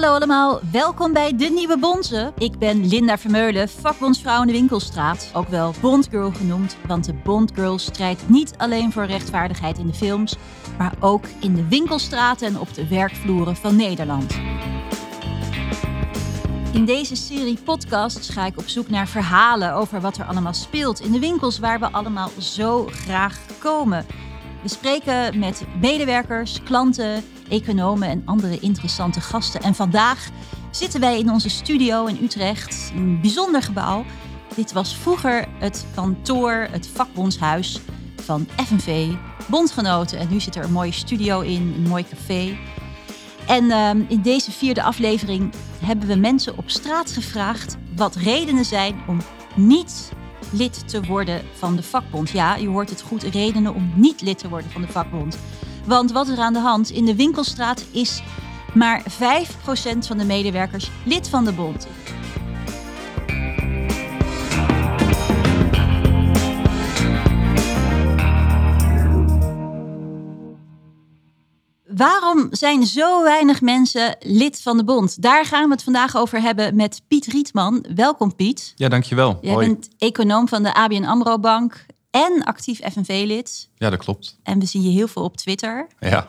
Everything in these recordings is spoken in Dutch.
Hallo allemaal, welkom bij De Nieuwe Bonzen. Ik ben Linda Vermeulen, vakbondsvrouw in de winkelstraat. Ook wel Bondgirl genoemd, want de Bondgirl strijdt niet alleen voor rechtvaardigheid in de films, maar ook in de winkelstraten en op de werkvloeren van Nederland. In deze serie podcasts ga ik op zoek naar verhalen over wat er allemaal speelt in de winkels waar we allemaal zo graag komen. We spreken met medewerkers, klanten, economen en andere interessante gasten. En vandaag zitten wij in onze studio in Utrecht, een bijzonder gebouw. Dit was vroeger het kantoor, het vakbondshuis van FNV, bondgenoten. En nu zit er een mooie studio in, een mooi café. En ehm, in deze vierde aflevering hebben we mensen op straat gevraagd wat redenen zijn om niet lid te worden van de vakbond. Ja, je hoort het goed, redenen om niet lid te worden van de vakbond. Want wat er aan de hand in de winkelstraat is maar 5% van de medewerkers lid van de bond. Waarom zijn zo weinig mensen lid van de bond? Daar gaan we het vandaag over hebben met Piet Rietman. Welkom Piet. Ja, dankjewel. Jij bent econoom van de ABN AMRO Bank en actief FNV-lid. Ja, dat klopt. En we zien je heel veel op Twitter. Ja.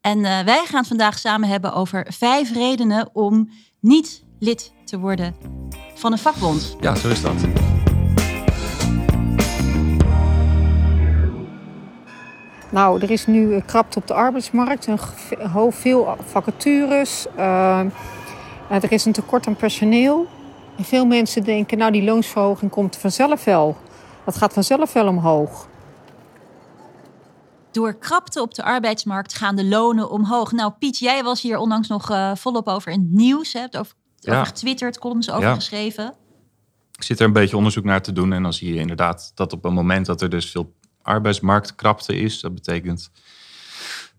En uh, wij gaan het vandaag samen hebben over vijf redenen om niet lid te worden van een vakbond. Ja, zo is dat. Nou, er is nu krapte op de arbeidsmarkt, een veel vacatures. Uh, er is een tekort aan personeel. En veel mensen denken, nou die loonsverhoging komt vanzelf wel. Dat gaat vanzelf wel omhoog. Door krapte op de arbeidsmarkt gaan de lonen omhoog. Nou, Piet, jij was hier onlangs nog uh, volop over in het nieuws. Hebt over, ja. over getwitterd, columns over ja. geschreven. Ik zit er een beetje onderzoek naar te doen. En dan zie je inderdaad dat op het moment dat er dus veel arbeidsmarktkrapte is, dat betekent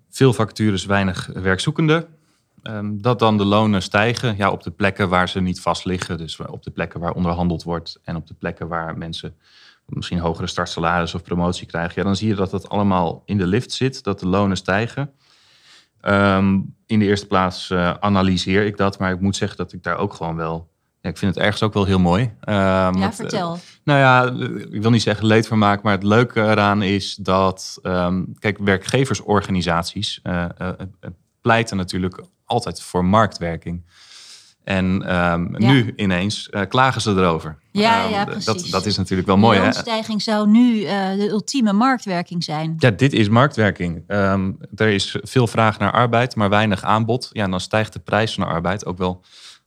veel vacatures, weinig werkzoekenden. Um, dat dan de lonen stijgen ja, op de plekken waar ze niet vast liggen. Dus op de plekken waar onderhandeld wordt en op de plekken waar mensen misschien hogere startsalaris of promotie krijgen, ja, dan zie je dat het allemaal in de lift zit, dat de lonen stijgen. Um, in de eerste plaats uh, analyseer ik dat, maar ik moet zeggen dat ik daar ook gewoon wel. Ja, ik vind het ergens ook wel heel mooi. Um, ja, want, vertel. Uh, nou ja, ik wil niet zeggen leed van maken, maar het leuke eraan is dat, um, kijk, werkgeversorganisaties uh, pleiten natuurlijk altijd voor marktwerking. En um, ja. nu ineens uh, klagen ze erover. Ja, um, ja precies. Dat, dat is natuurlijk wel mooi. De stijging zou nu uh, de ultieme marktwerking zijn. Ja, dit is marktwerking. Um, er is veel vraag naar arbeid, maar weinig aanbod. Ja, en dan stijgt de prijs van de arbeid, ook wel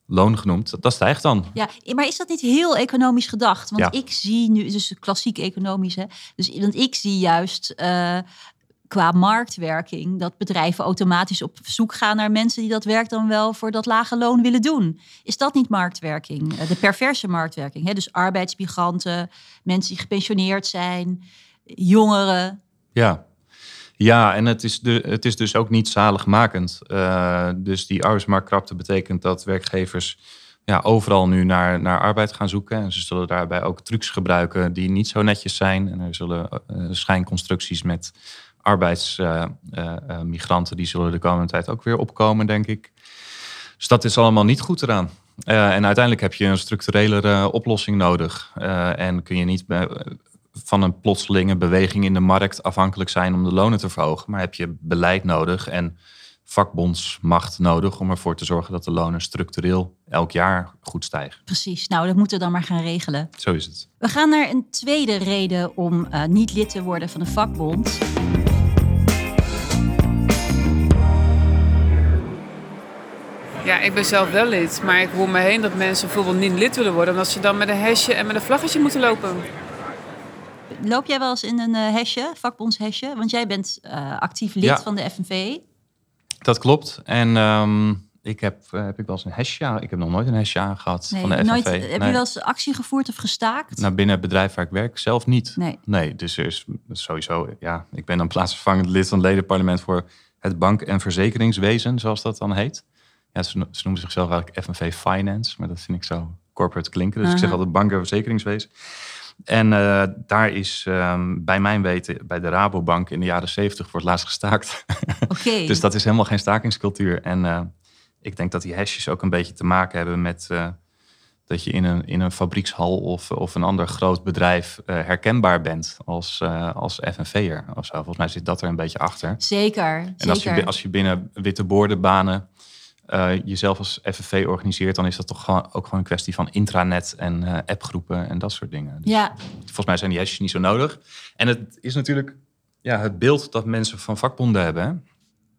loon genoemd. Dat, dat stijgt dan. Ja, maar is dat niet heel economisch gedacht? Want ja. ik zie nu, dus klassiek economisch, hè? Dus, want ik zie juist uh, qua marktwerking dat bedrijven automatisch op zoek gaan naar mensen die dat werk dan wel voor dat lage loon willen doen. Is dat niet marktwerking? De perverse marktwerking. Hè? Dus arbeidsmigranten, mensen die gepensioneerd zijn, jongeren. Ja, ja, en het is, de, het is dus ook niet zaligmakend. Uh, dus die arbeidsmarktkrapte betekent dat werkgevers ja, overal nu naar, naar arbeid gaan zoeken. En ze zullen daarbij ook trucs gebruiken die niet zo netjes zijn. En er zullen uh, schijnconstructies met arbeidsmigranten, die zullen de komende tijd ook weer opkomen, denk ik. Dus dat is allemaal niet goed eraan. Uh, en uiteindelijk heb je een structurelere oplossing nodig. Uh, en kun je niet van een plotselinge beweging in de markt afhankelijk zijn om de lonen te verhogen. Maar heb je beleid nodig en vakbondsmacht nodig om ervoor te zorgen dat de lonen structureel elk jaar goed stijgen. Precies, nou dat moeten we dan maar gaan regelen. Zo is het. We gaan naar een tweede reden om uh, niet lid te worden van een vakbond. Ja, ik ben zelf wel lid, maar ik hoor me heen dat mensen bijvoorbeeld niet lid willen worden, omdat ze dan met een hesje en met een vlaggetje moeten lopen. Loop jij wel eens in een uh, hesje, vakbondshesje? Want jij bent uh, actief lid ja. van de FNV. Dat klopt. En um, ik heb, uh, heb ik wel eens een hesje Ik heb nog nooit een hesje aangehad nee, van de nooit, FNV. Heb nee. je wel eens actie gevoerd of gestaakt? Nou, binnen het bedrijf waar ik werk zelf niet. Nee. Nee, dus er is sowieso... Ja, ik ben dan plaatsvervangend lid van het ledenparlement voor het bank- en verzekeringswezen, zoals dat dan heet. Ja, ze, ze noemen zichzelf eigenlijk FNV Finance, maar dat vind ik zo corporate klinken. Dus uh -huh. ik zeg altijd bank- en verzekeringswezen. En uh, daar is um, bij mijn weten bij de Rabobank in de jaren zeventig voor het laatst gestaakt. Okay. dus dat is helemaal geen stakingscultuur. En uh, ik denk dat die hashjes ook een beetje te maken hebben met eh, dat je in een, in een fabriekshal of, of een ander groot bedrijf eh, herkenbaar bent als, uh, als FNV'er of zo. Volgens mij zit dat er een beetje achter. Zeker. En als je, als je binnen witte boordenbanen jezelf als FNV organiseert, dan is dat toch gewoon, ook gewoon een kwestie van intranet en appgroepen en dat soort dingen. Dus ja. Volgens mij zijn die hashjes niet zo nodig. En het is natuurlijk ja, het beeld dat mensen van vakbonden hebben.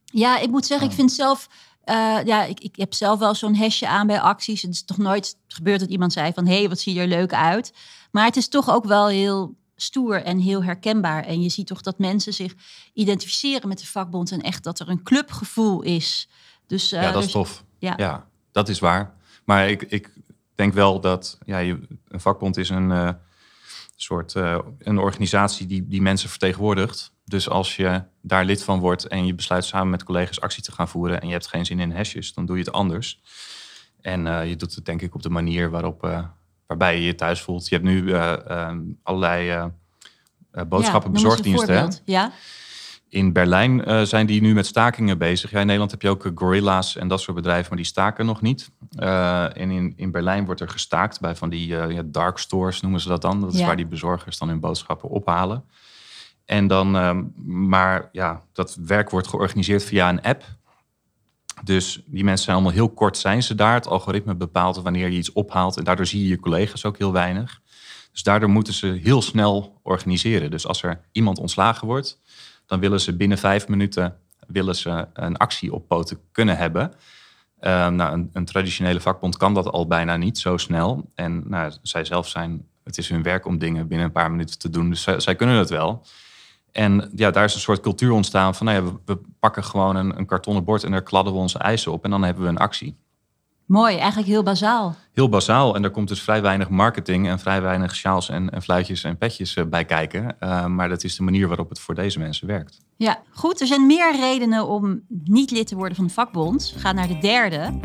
Ja, ik moet zeggen, ik vind zelf uh, ja, ik, ik heb zelf wel zo'n hesje aan bij acties. Het is toch nooit gebeurd dat iemand zei van... hé, hey, wat zie je er leuk uit. Maar het is toch ook wel heel stoer en heel herkenbaar. En je ziet toch dat mensen zich identificeren met de vakbond... en echt dat er een clubgevoel is. Dus, uh, ja, dat is dus, tof. Ja. ja. dat is waar. Maar ik, ik denk wel dat ja, je, een vakbond is een... Uh, soort een organisatie die, die mensen vertegenwoordigt. Dus als je daar lid van wordt en je besluit samen met collega's actie te gaan voeren en je hebt geen zin in hashjes, dan doe je het anders. En uh, je doet het denk ik op de manier waarop, uh, waarbij je je thuis voelt. Je hebt nu uh, allerlei boodschappen bezorgdiensten. Ja. In Berlijn zijn die nu met stakingen bezig. Ja, in Nederland heb je ook gorilla's en dat soort bedrijven, maar die staken nog niet. en in, in Berlijn wordt er gestaakt bij van die ja, dark stores, noemen ze dat dan. Dat is waar die bezorgers dan hun boodschappen ophalen. En dan, ehm, maar ja, dat werk wordt georganiseerd via een app. Dus die mensen zijn allemaal heel kort zijn ze daar. Het algoritme bepaalt wanneer je iets ophaalt. En daardoor zie je je collega's ook heel weinig. Dus daardoor moeten ze heel snel organiseren. Dus als er iemand ontslagen wordt, dan willen ze binnen vijf minuten willen ze een actie op poten kunnen hebben. Uh, nou, een, een, traditionele vakbond kan dat al bijna niet zo snel. En nou, zij zelf zijn, het is hun werk om dingen binnen een paar minuten te doen. Dus zij, zij kunnen het wel. En ja, daar is een soort cultuur ontstaan van, nou ja, we, pakken gewoon een, een kartonnen bord en daar kladden we onze eisen op en dan hebben we een actie. Mooi, eigenlijk heel bazaal. Heel bazaal. En daar komt dus vrij weinig marketing en vrij weinig sjaals en, en fluitjes en petjes eh, bij kijken. Uh, maar dat is de manier waarop het voor deze mensen werkt. Ja, goed. Er zijn meer redenen om niet lid te worden van de vakbond. We gaan naar de derde.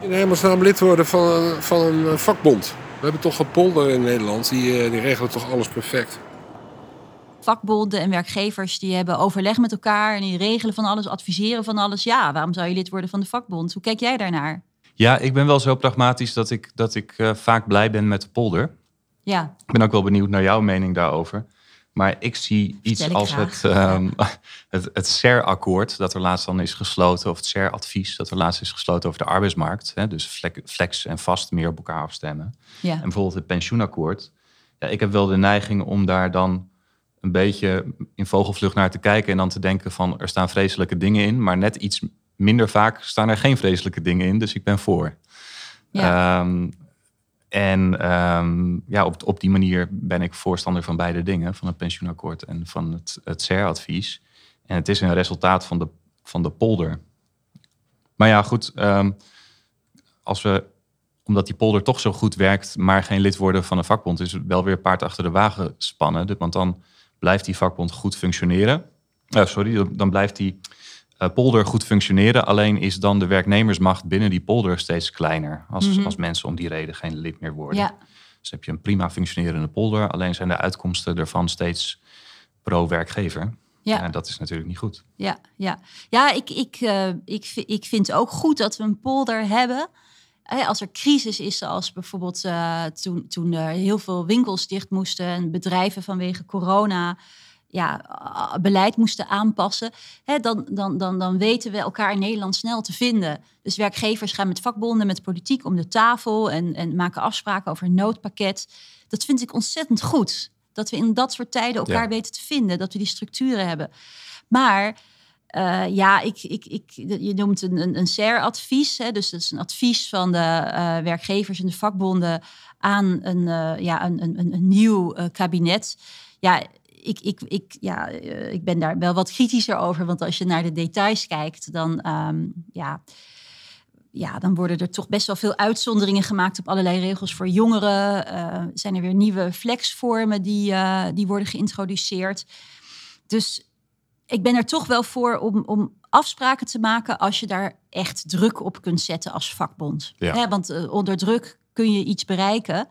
In hemelsnaam lid worden van, van een vakbond. We hebben toch een polder in Nederland, die, eh, die regelen toch alles perfect. Vakbonden en werkgevers die hebben overleg met elkaar en die regelen van alles, adviseren van alles. Ja, waarom zou je lid worden van de vakbond? Hoe kijk jij daarnaar? Ja, ik ben wel zo pragmatisch dat ik, dat ik uh, vaak blij ben met de polder. Ja. Ik ben ook wel benieuwd naar jouw mening daarover. Maar ik zie iets als het, um, het, het CER-akkoord dat er laatst dan is gesloten, of het CER-advies dat er laatst is gesloten over de arbeidsmarkt. Hè, dus flex en vast meer op elkaar afstemmen. Ja. En bijvoorbeeld het pensioenakkoord. Ja, ik heb wel de neiging om daar dan een beetje in vogelvlucht naar te kijken en dan te denken van er staan vreselijke dingen in, maar net iets minder vaak staan er geen vreselijke dingen in, dus ik ben voor. Ja. Um, en um, ja, op, op die manier ben ik voorstander van beide dingen, van het pensioenakkoord en van het, het CER-advies. En het is een resultaat van de, van de polder. Maar ja, goed, um, als we, omdat die polder toch zo goed werkt, maar geen lid worden van een vakbond, is het wel weer paard achter de wagen spannen. Want dan blijft die vakbond goed functioneren. Uh, sorry, dan blijft die uh, polder goed functioneren. Alleen is dan de werknemersmacht binnen die polder steeds kleiner. Als, mm -hmm. als mensen om die reden geen lid meer worden. Ja. Dus heb je een prima functionerende polder. Alleen zijn de uitkomsten ervan steeds pro-werkgever. Ja. En dat is natuurlijk niet goed. Ja, ja. ja ik, ik, uh, ik, ik vind ook goed dat we een polder hebben. Als er crisis is, zoals bijvoorbeeld uh, toen, toen er heel veel winkels dicht moesten en bedrijven vanwege corona ja, beleid moesten aanpassen, hè, dan, dan, dan, dan weten we elkaar in Nederland snel te vinden. Dus werkgevers gaan met vakbonden, met politiek om de tafel en, en maken afspraken over een noodpakket. Dat vind ik ontzettend goed. Dat we in dat soort tijden elkaar ja. weten te vinden, dat we die structuren hebben. Maar uh, ja, ik, ik, ik, je noemt een, een, een SER-advies. Dus dat is een advies van de uh, werkgevers en de vakbonden aan een, uh, ja, een, een, een nieuw kabinet. Ja, ik, ik, ik, ja, ik ben daar wel wat kritischer over. Want als je naar de details kijkt, dan, um, ja, ja, dan worden er toch best wel veel uitzonderingen gemaakt op allerlei regels voor jongeren. Zijn er weer nieuwe flexvormen die, die worden geïntroduceerd. Dus ik ben er toch wel voor om, om afspraken te maken als je daar echt druk op kunt zetten als vakbond. Ja. Hè, want uh, onder druk kun je iets bereiken.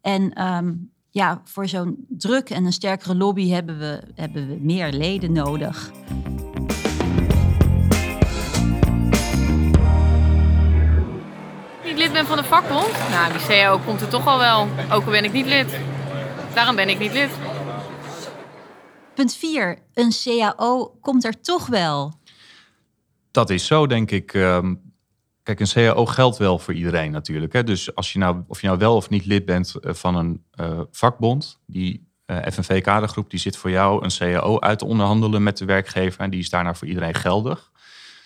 En um, ja, voor zo'n druk en een sterkere lobby hebben we, hebben we meer leden nodig. Niet lid ben van de vakbond? Nou, die CAO komt er toch al wel. Ook al ben ik niet lid. Daarom ben ik niet lid. Punt 4. Een CAO komt er toch wel. Dat is zo, denk ik. Ehm, kijk, een CAO geldt wel voor iedereen natuurlijk. Dus als je nou, of je nou wel of niet lid bent eh, van een uh, vakbond, die uh, FNV-kadergroep, die zit voor jou een CAO uit te onderhandelen met de werkgever en die is daarna voor iedereen geldig.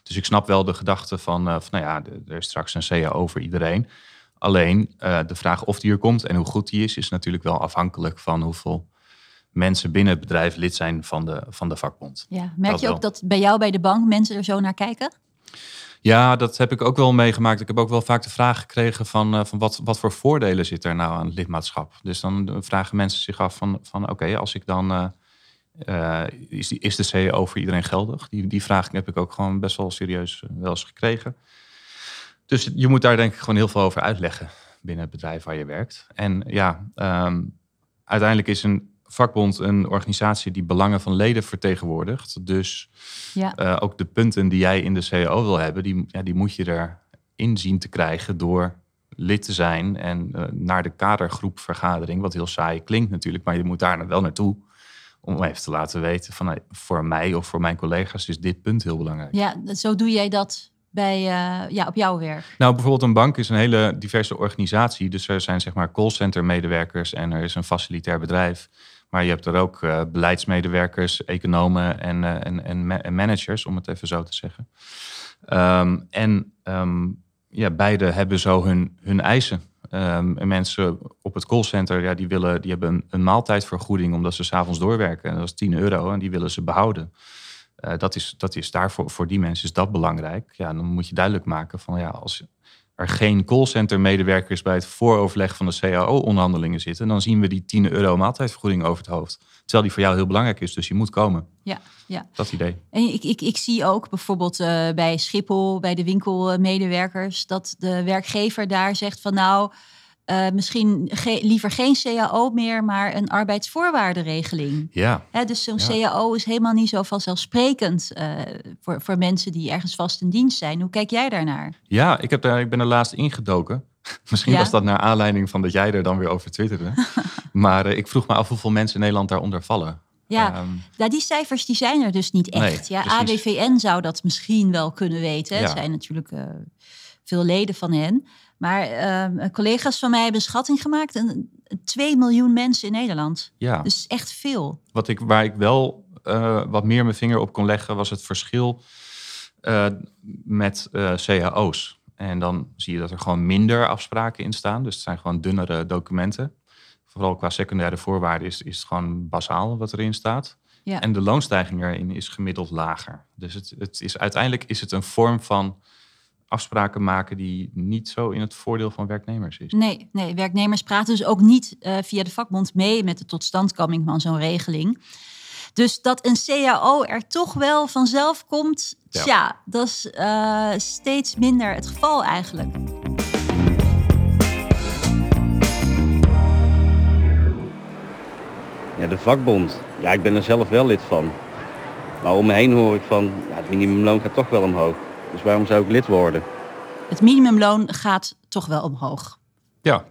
Dus ik snap wel de gedachte van, van nou ja, er is straks een CAO voor iedereen. Alleen de vraag of die er komt en hoe goed die is, is natuurlijk wel afhankelijk van hoeveel mensen binnen het bedrijf lid zijn van de, van de vakbond. Ja, merk je ook dat bij jou bij de bank mensen er zo naar kijken? Ja, dat heb ik ook wel meegemaakt. Ik heb ook wel vaak de vraag gekregen van, uh, van wat, wat voor voordelen zit er nou aan het lidmaatschap. Dus dan vragen mensen zich af van, van oké, als ik dan... Uh, uh, is, die, is de CEO voor iedereen geldig? Die, die vraag heb ik ook gewoon best wel serieus wel eens gekregen. Dus je moet daar denk ik gewoon heel veel over uitleggen binnen het bedrijf waar je werkt. En ja, um, uiteindelijk is een vakbond een organisatie die belangen van leden vertegenwoordigt. Dus ja. uh, ook de punten die jij in de CAO wil hebben, die, ja, die moet je erin zien te krijgen door lid te zijn en uh, naar de kadergroepvergadering, wat heel saai klinkt natuurlijk, maar je moet daar wel naartoe om even te laten weten van nou, voor mij of voor mijn collega's is dit punt heel belangrijk. Ja, zo doe jij dat bij, uh, ja, op jouw werk? Nou, bijvoorbeeld een bank is een hele diverse organisatie. Dus er zijn zeg maar callcenter medewerkers en er is een facilitair bedrijf. Maar je hebt er ook uh, beleidsmedewerkers, economen en, uh, en, en, managers, om het even zo te zeggen. Um, en um, ja, beide hebben zo hun, hun eisen. Um, en mensen op het callcenter, ja, die, willen, die hebben een, een maaltijdvergoeding omdat ze s'avonds doorwerken. En dat is 10 euro en die willen ze behouden. Uh, dat, is, dat is daarvoor, voor die mensen is dat belangrijk. Ja, dan moet je duidelijk maken van ja, als, er geen callcenter-medewerkers bij het vooroverleg van de CAO-onderhandelingen zitten, dan zien we die 10 euro maaltijdvergoeding over het hoofd. Terwijl die voor jou heel belangrijk is, dus je moet komen. Ja, ja. Dat idee. En ik, ik, ik zie ook bijvoorbeeld uh, bij Schiphol, bij de winkelmedewerkers, dat de werkgever daar zegt van nou, uh, misschien ge liever geen CAO meer, maar een arbeidsvoorwaardenregeling. Ja. Hè, dus zo'n ja. CAO is helemaal niet zo vanzelfsprekend uh, voor, voor mensen die ergens vast in dienst zijn. Hoe kijk jij daarnaar? Ja, ik, heb daar, ik ben er laatst ingedoken. Misschien ja? was dat naar aanleiding van dat jij er dan weer over twitterde. maar uh, ik vroeg me af hoeveel mensen in Nederland daaronder vallen. Ja, um, nou, die cijfers die zijn er dus niet echt. Nee, ja, AWVN zou dat misschien wel kunnen weten. Ja. Er zijn natuurlijk veel leden van hen. Maar uh, collega's van mij hebben een schatting gemaakt. Een, 2 miljoen mensen in Nederland. Ja. Dus echt veel. Wat ik, waar ik wel uh, wat meer mijn vinger op kon leggen... was het verschil uh, met uh, cao's. En dan zie je dat er gewoon minder afspraken in staan. Dus het zijn gewoon dunnere documenten. Vooral qua secundaire voorwaarden is, is het gewoon basaal wat erin staat. Ja. En de loonstijging erin is gemiddeld lager. Dus het, het is, uiteindelijk is het een vorm van afspraken maken die niet zo in het voordeel van werknemers is. Nee, nee werknemers praten dus ook niet uh, via de vakbond mee met de totstandkoming van zo'n regeling. Dus dat een CAO er toch wel vanzelf komt, ja, tja, dat is uh, steeds minder het geval eigenlijk. Ja, de vakbond. Ja, ik ben er zelf wel lid van. Maar om me heen hoor ik van, ja, het minimumloon gaat toch wel omhoog. Dus waarom zou ik lid worden? Het minimumloon gaat toch wel omhoog. Ja,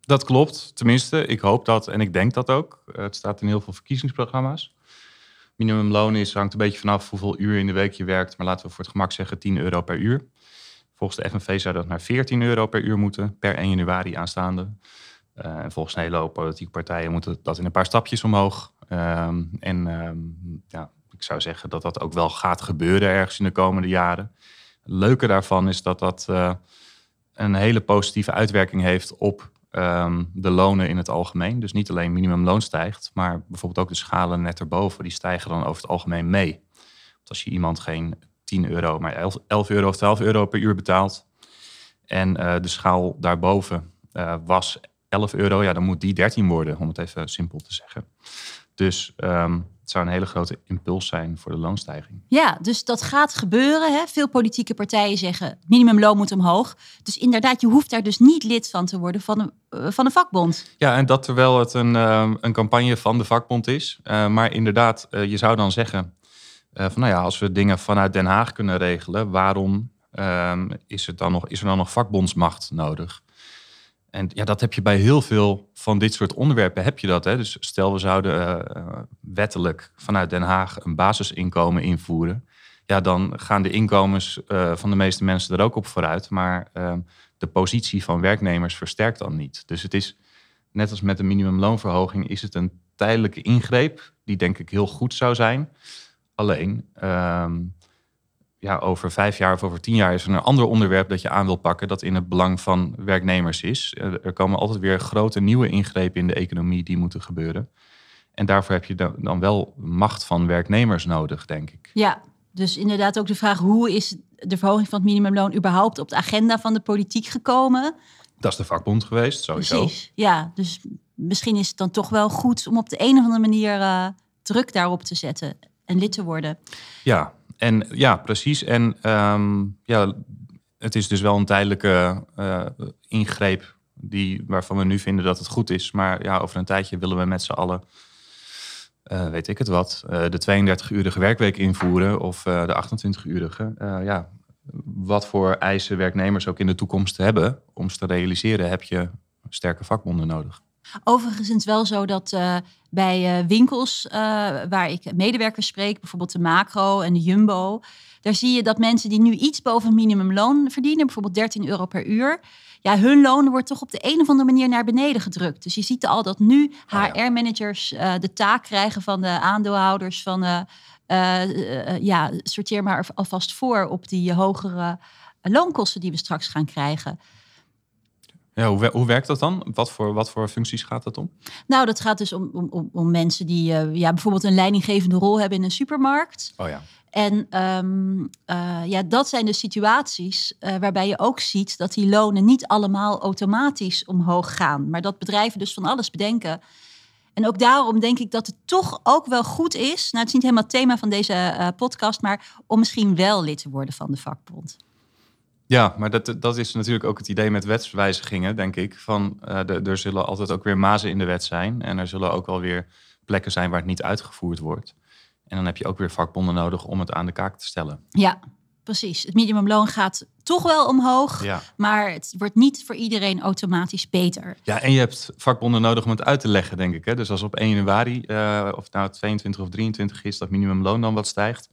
dat klopt. Tenminste, ik hoop dat en ik denk dat ook. Het staat in heel veel verkiezingsprogramma's. Minimumloon is, hangt een beetje vanaf hoeveel uur in de week je werkt. Maar laten we voor het gemak zeggen 10 euro per uur. Volgens de FNV zou dat naar 14 euro per uur moeten, per 1 januari aanstaande. Uh, en volgens een hele hoop politieke partijen moet dat in een paar stapjes omhoog. Um, en um, ja, ik zou zeggen dat dat ook wel gaat gebeuren ergens in de komende jaren. Het leuke daarvan is dat dat uh, een hele positieve uitwerking heeft op um, de lonen in het algemeen. Dus niet alleen minimumloon stijgt, maar bijvoorbeeld ook de schalen net erboven, die stijgen dan over het algemeen mee. Want als je iemand geen 10 euro, maar 11, 11 euro of 12 euro per uur betaalt en uh, de schaal daarboven uh, was 11 euro, ja, dan moet die 13 worden, om het even simpel te zeggen. Dus ehm, het zou een hele grote impuls zijn voor de loonstijging. Ja, dus dat gaat gebeuren. Hè? Veel politieke partijen zeggen minimumloon moet omhoog. Dus inderdaad, je hoeft daar dus niet lid van te worden van een, eh, van een vakbond. Ja, en dat terwijl het een, ehm, een campagne van de vakbond is. Eh, maar inderdaad, eh, je zou dan zeggen van nou ja, als we dingen vanuit Den Haag kunnen regelen, waarom ehm, is, het dan nog, is er dan nog vakbondsmacht nodig? En ja, dat heb je bij heel veel van dit soort onderwerpen heb je dat. Hè? Dus stel we zouden uh, wettelijk vanuit Den Haag een basisinkomen invoeren. Ja, dan gaan de inkomens uh, van de meeste mensen er ook op vooruit. Maar uh, de positie van werknemers versterkt dan niet. Dus het is, net als met de minimumloonverhoging, is het een tijdelijke ingreep. Die denk ik heel goed zou zijn. Alleen, ehm, ja, over vijf jaar of over tien jaar is er een ander onderwerp dat je aan wil pakken dat in het belang van werknemers is. Eh, er komen altijd weer grote nieuwe ingrepen in de economie die moeten gebeuren. En daarvoor heb je dan wel macht van werknemers nodig, denk ik. Ja, dus inderdaad ook de vraag hoe is de verhoging van het minimumloon überhaupt op de agenda van de politiek gekomen? Dat is de vakbond geweest, sowieso. Precies, ja. Dus misschien is het dan toch wel goed om op de een of andere manier uh, druk daarop te zetten en lid te worden. Ja, en ja, precies. En ehm, ja, het is dus wel een tijdelijke uh, ingreep die, waarvan we nu vinden dat het goed is. Maar ja, over een tijdje willen we met z'n allen, uh, weet ik het wat, uh, de 32-urige werkweek invoeren of de 28-urige. ja, wat voor eisen werknemers ook in de toekomst hebben om ze te realiseren, heb je sterke vakbonden nodig. Overigens is het wel zo dat uh, bij uh, winkels uh, waar ik medewerkers spreek, bijvoorbeeld de Macro en de Jumbo, daar zie je dat mensen die nu iets boven het minimumloon verdienen, bijvoorbeeld 13 euro per uur, ja, hun loon wordt toch op de een of andere manier naar beneden gedrukt. Dus je ziet al dat nu HR-managers de taak krijgen van de aandeelhouders van, ja, sorteer maar alvast voor op die hogere loonkosten die we straks gaan krijgen. Ja, hoe, hoe werkt dat dan? Wat voor, wat voor functies gaat dat om? Nou, dat gaat dus om, om, om mensen die uh, ja, bijvoorbeeld een leidinggevende rol hebben in een supermarkt. Oh ja. En um, uh, ja, dat zijn de situaties uh, waarbij je ook ziet dat die lonen niet allemaal automatisch omhoog gaan. Maar dat bedrijven dus van alles bedenken. En ook daarom denk ik dat het toch ook wel goed is. Nou, het is niet helemaal het thema van deze podcast, maar om misschien wel lid te worden van de vakbond. Ja, maar dat, dat is natuurlijk ook het idee met wetswijzigingen, denk ik. Van, uh, de, er zullen altijd ook weer mazen in de wet zijn. En er zullen ook wel weer plekken zijn waar het niet uitgevoerd wordt. En dan heb je ook weer vakbonden nodig om het aan de kaak te stellen. Ja, precies. Het minimumloon gaat toch wel omhoog, ja. maar het wordt niet voor iedereen automatisch beter. Ja, en je hebt vakbonden nodig om het uit te leggen, denk ik. Hè? Dus als op 1 januari, uh, of nou 22 of 23 is, dat minimumloon dan wat stijgt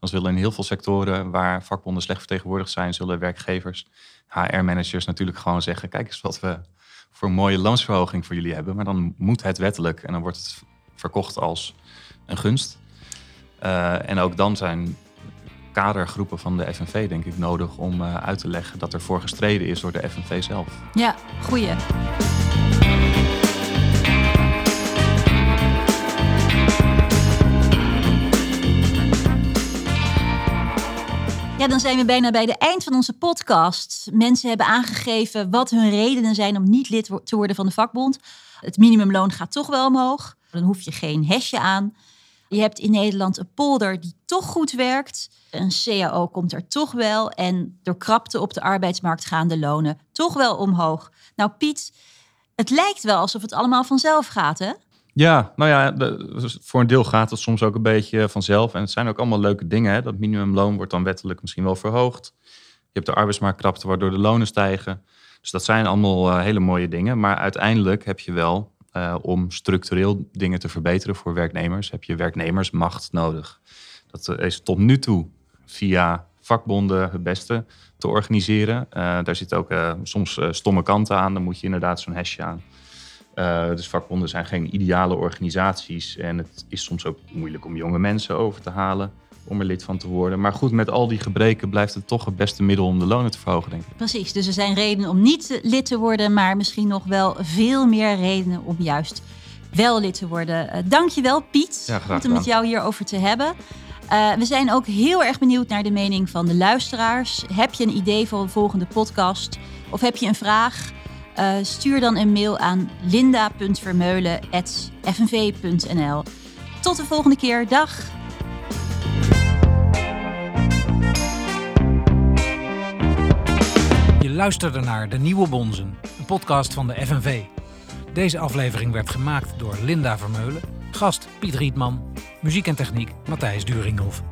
dan zullen in heel veel sectoren waar vakbonden slecht vertegenwoordigd zijn, zullen werkgevers, HR-managers natuurlijk gewoon zeggen: kijk eens wat we voor een mooie loonsverhoging voor jullie hebben. Maar dan moet het wettelijk en dan wordt het verkocht als een gunst. Uh, en ook dan zijn kadergroepen van de FNV, denk ik, nodig om uh, uit te leggen dat er voor gestreden is door de FNV zelf. Ja, goeie. Ja, dan zijn we bijna bij de eind van onze podcast. Mensen hebben aangegeven wat hun redenen zijn om niet lid te worden van de vakbond. Het minimumloon gaat toch wel omhoog. Dan hoef je geen hesje aan. Je hebt in Nederland een polder die toch goed werkt. Een CAO komt er toch wel. En door krapte op de arbeidsmarkt gaan de lonen toch wel omhoog. Nou, Piet, het lijkt wel alsof het allemaal vanzelf gaat, hè? Ja, nou ja, voor een deel gaat het soms ook een beetje vanzelf. En het zijn ook allemaal leuke dingen. Hè? Dat minimumloon wordt dan wettelijk misschien wel verhoogd. Je hebt de arbeidsmarktkrapte waardoor de lonen stijgen. Dus dat zijn allemaal uh, hele mooie dingen. Maar uiteindelijk heb je wel, uh, om structureel dingen te verbeteren voor werknemers, heb je werknemersmacht nodig. Dat is tot nu toe via vakbonden het beste te organiseren. Daar zitten ook soms stomme kanten aan. Dan moet je inderdaad zo'n hesje aan. Uh, dus vakbonden zijn geen ideale organisaties. En het is soms ook moeilijk om jonge mensen over te halen om er lid van te worden. Maar goed, met al die gebreken blijft het toch het beste middel om de lonen te verhogen, denk ik. Precies, dus er zijn redenen om niet lid te worden, maar misschien nog wel veel meer redenen om juist wel lid te worden. Uh, dankjewel, Piet. Ja, Goed om met jou hierover te hebben. Uh, we zijn ook heel erg benieuwd naar de mening van de luisteraars. Heb je een idee voor een volgende podcast? Of heb je een vraag? Uh, stuur dan een mail aan linda.vermeulen.fnv.nl. Tot de volgende keer. Dag! Je luisterde naar De Nieuwe Bonzen, een podcast van de FNV. Deze aflevering werd gemaakt door Linda Vermeulen, gast Piet Rietman, muziek en techniek Matthijs Duringhoff.